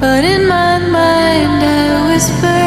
But in my mind, I whisper.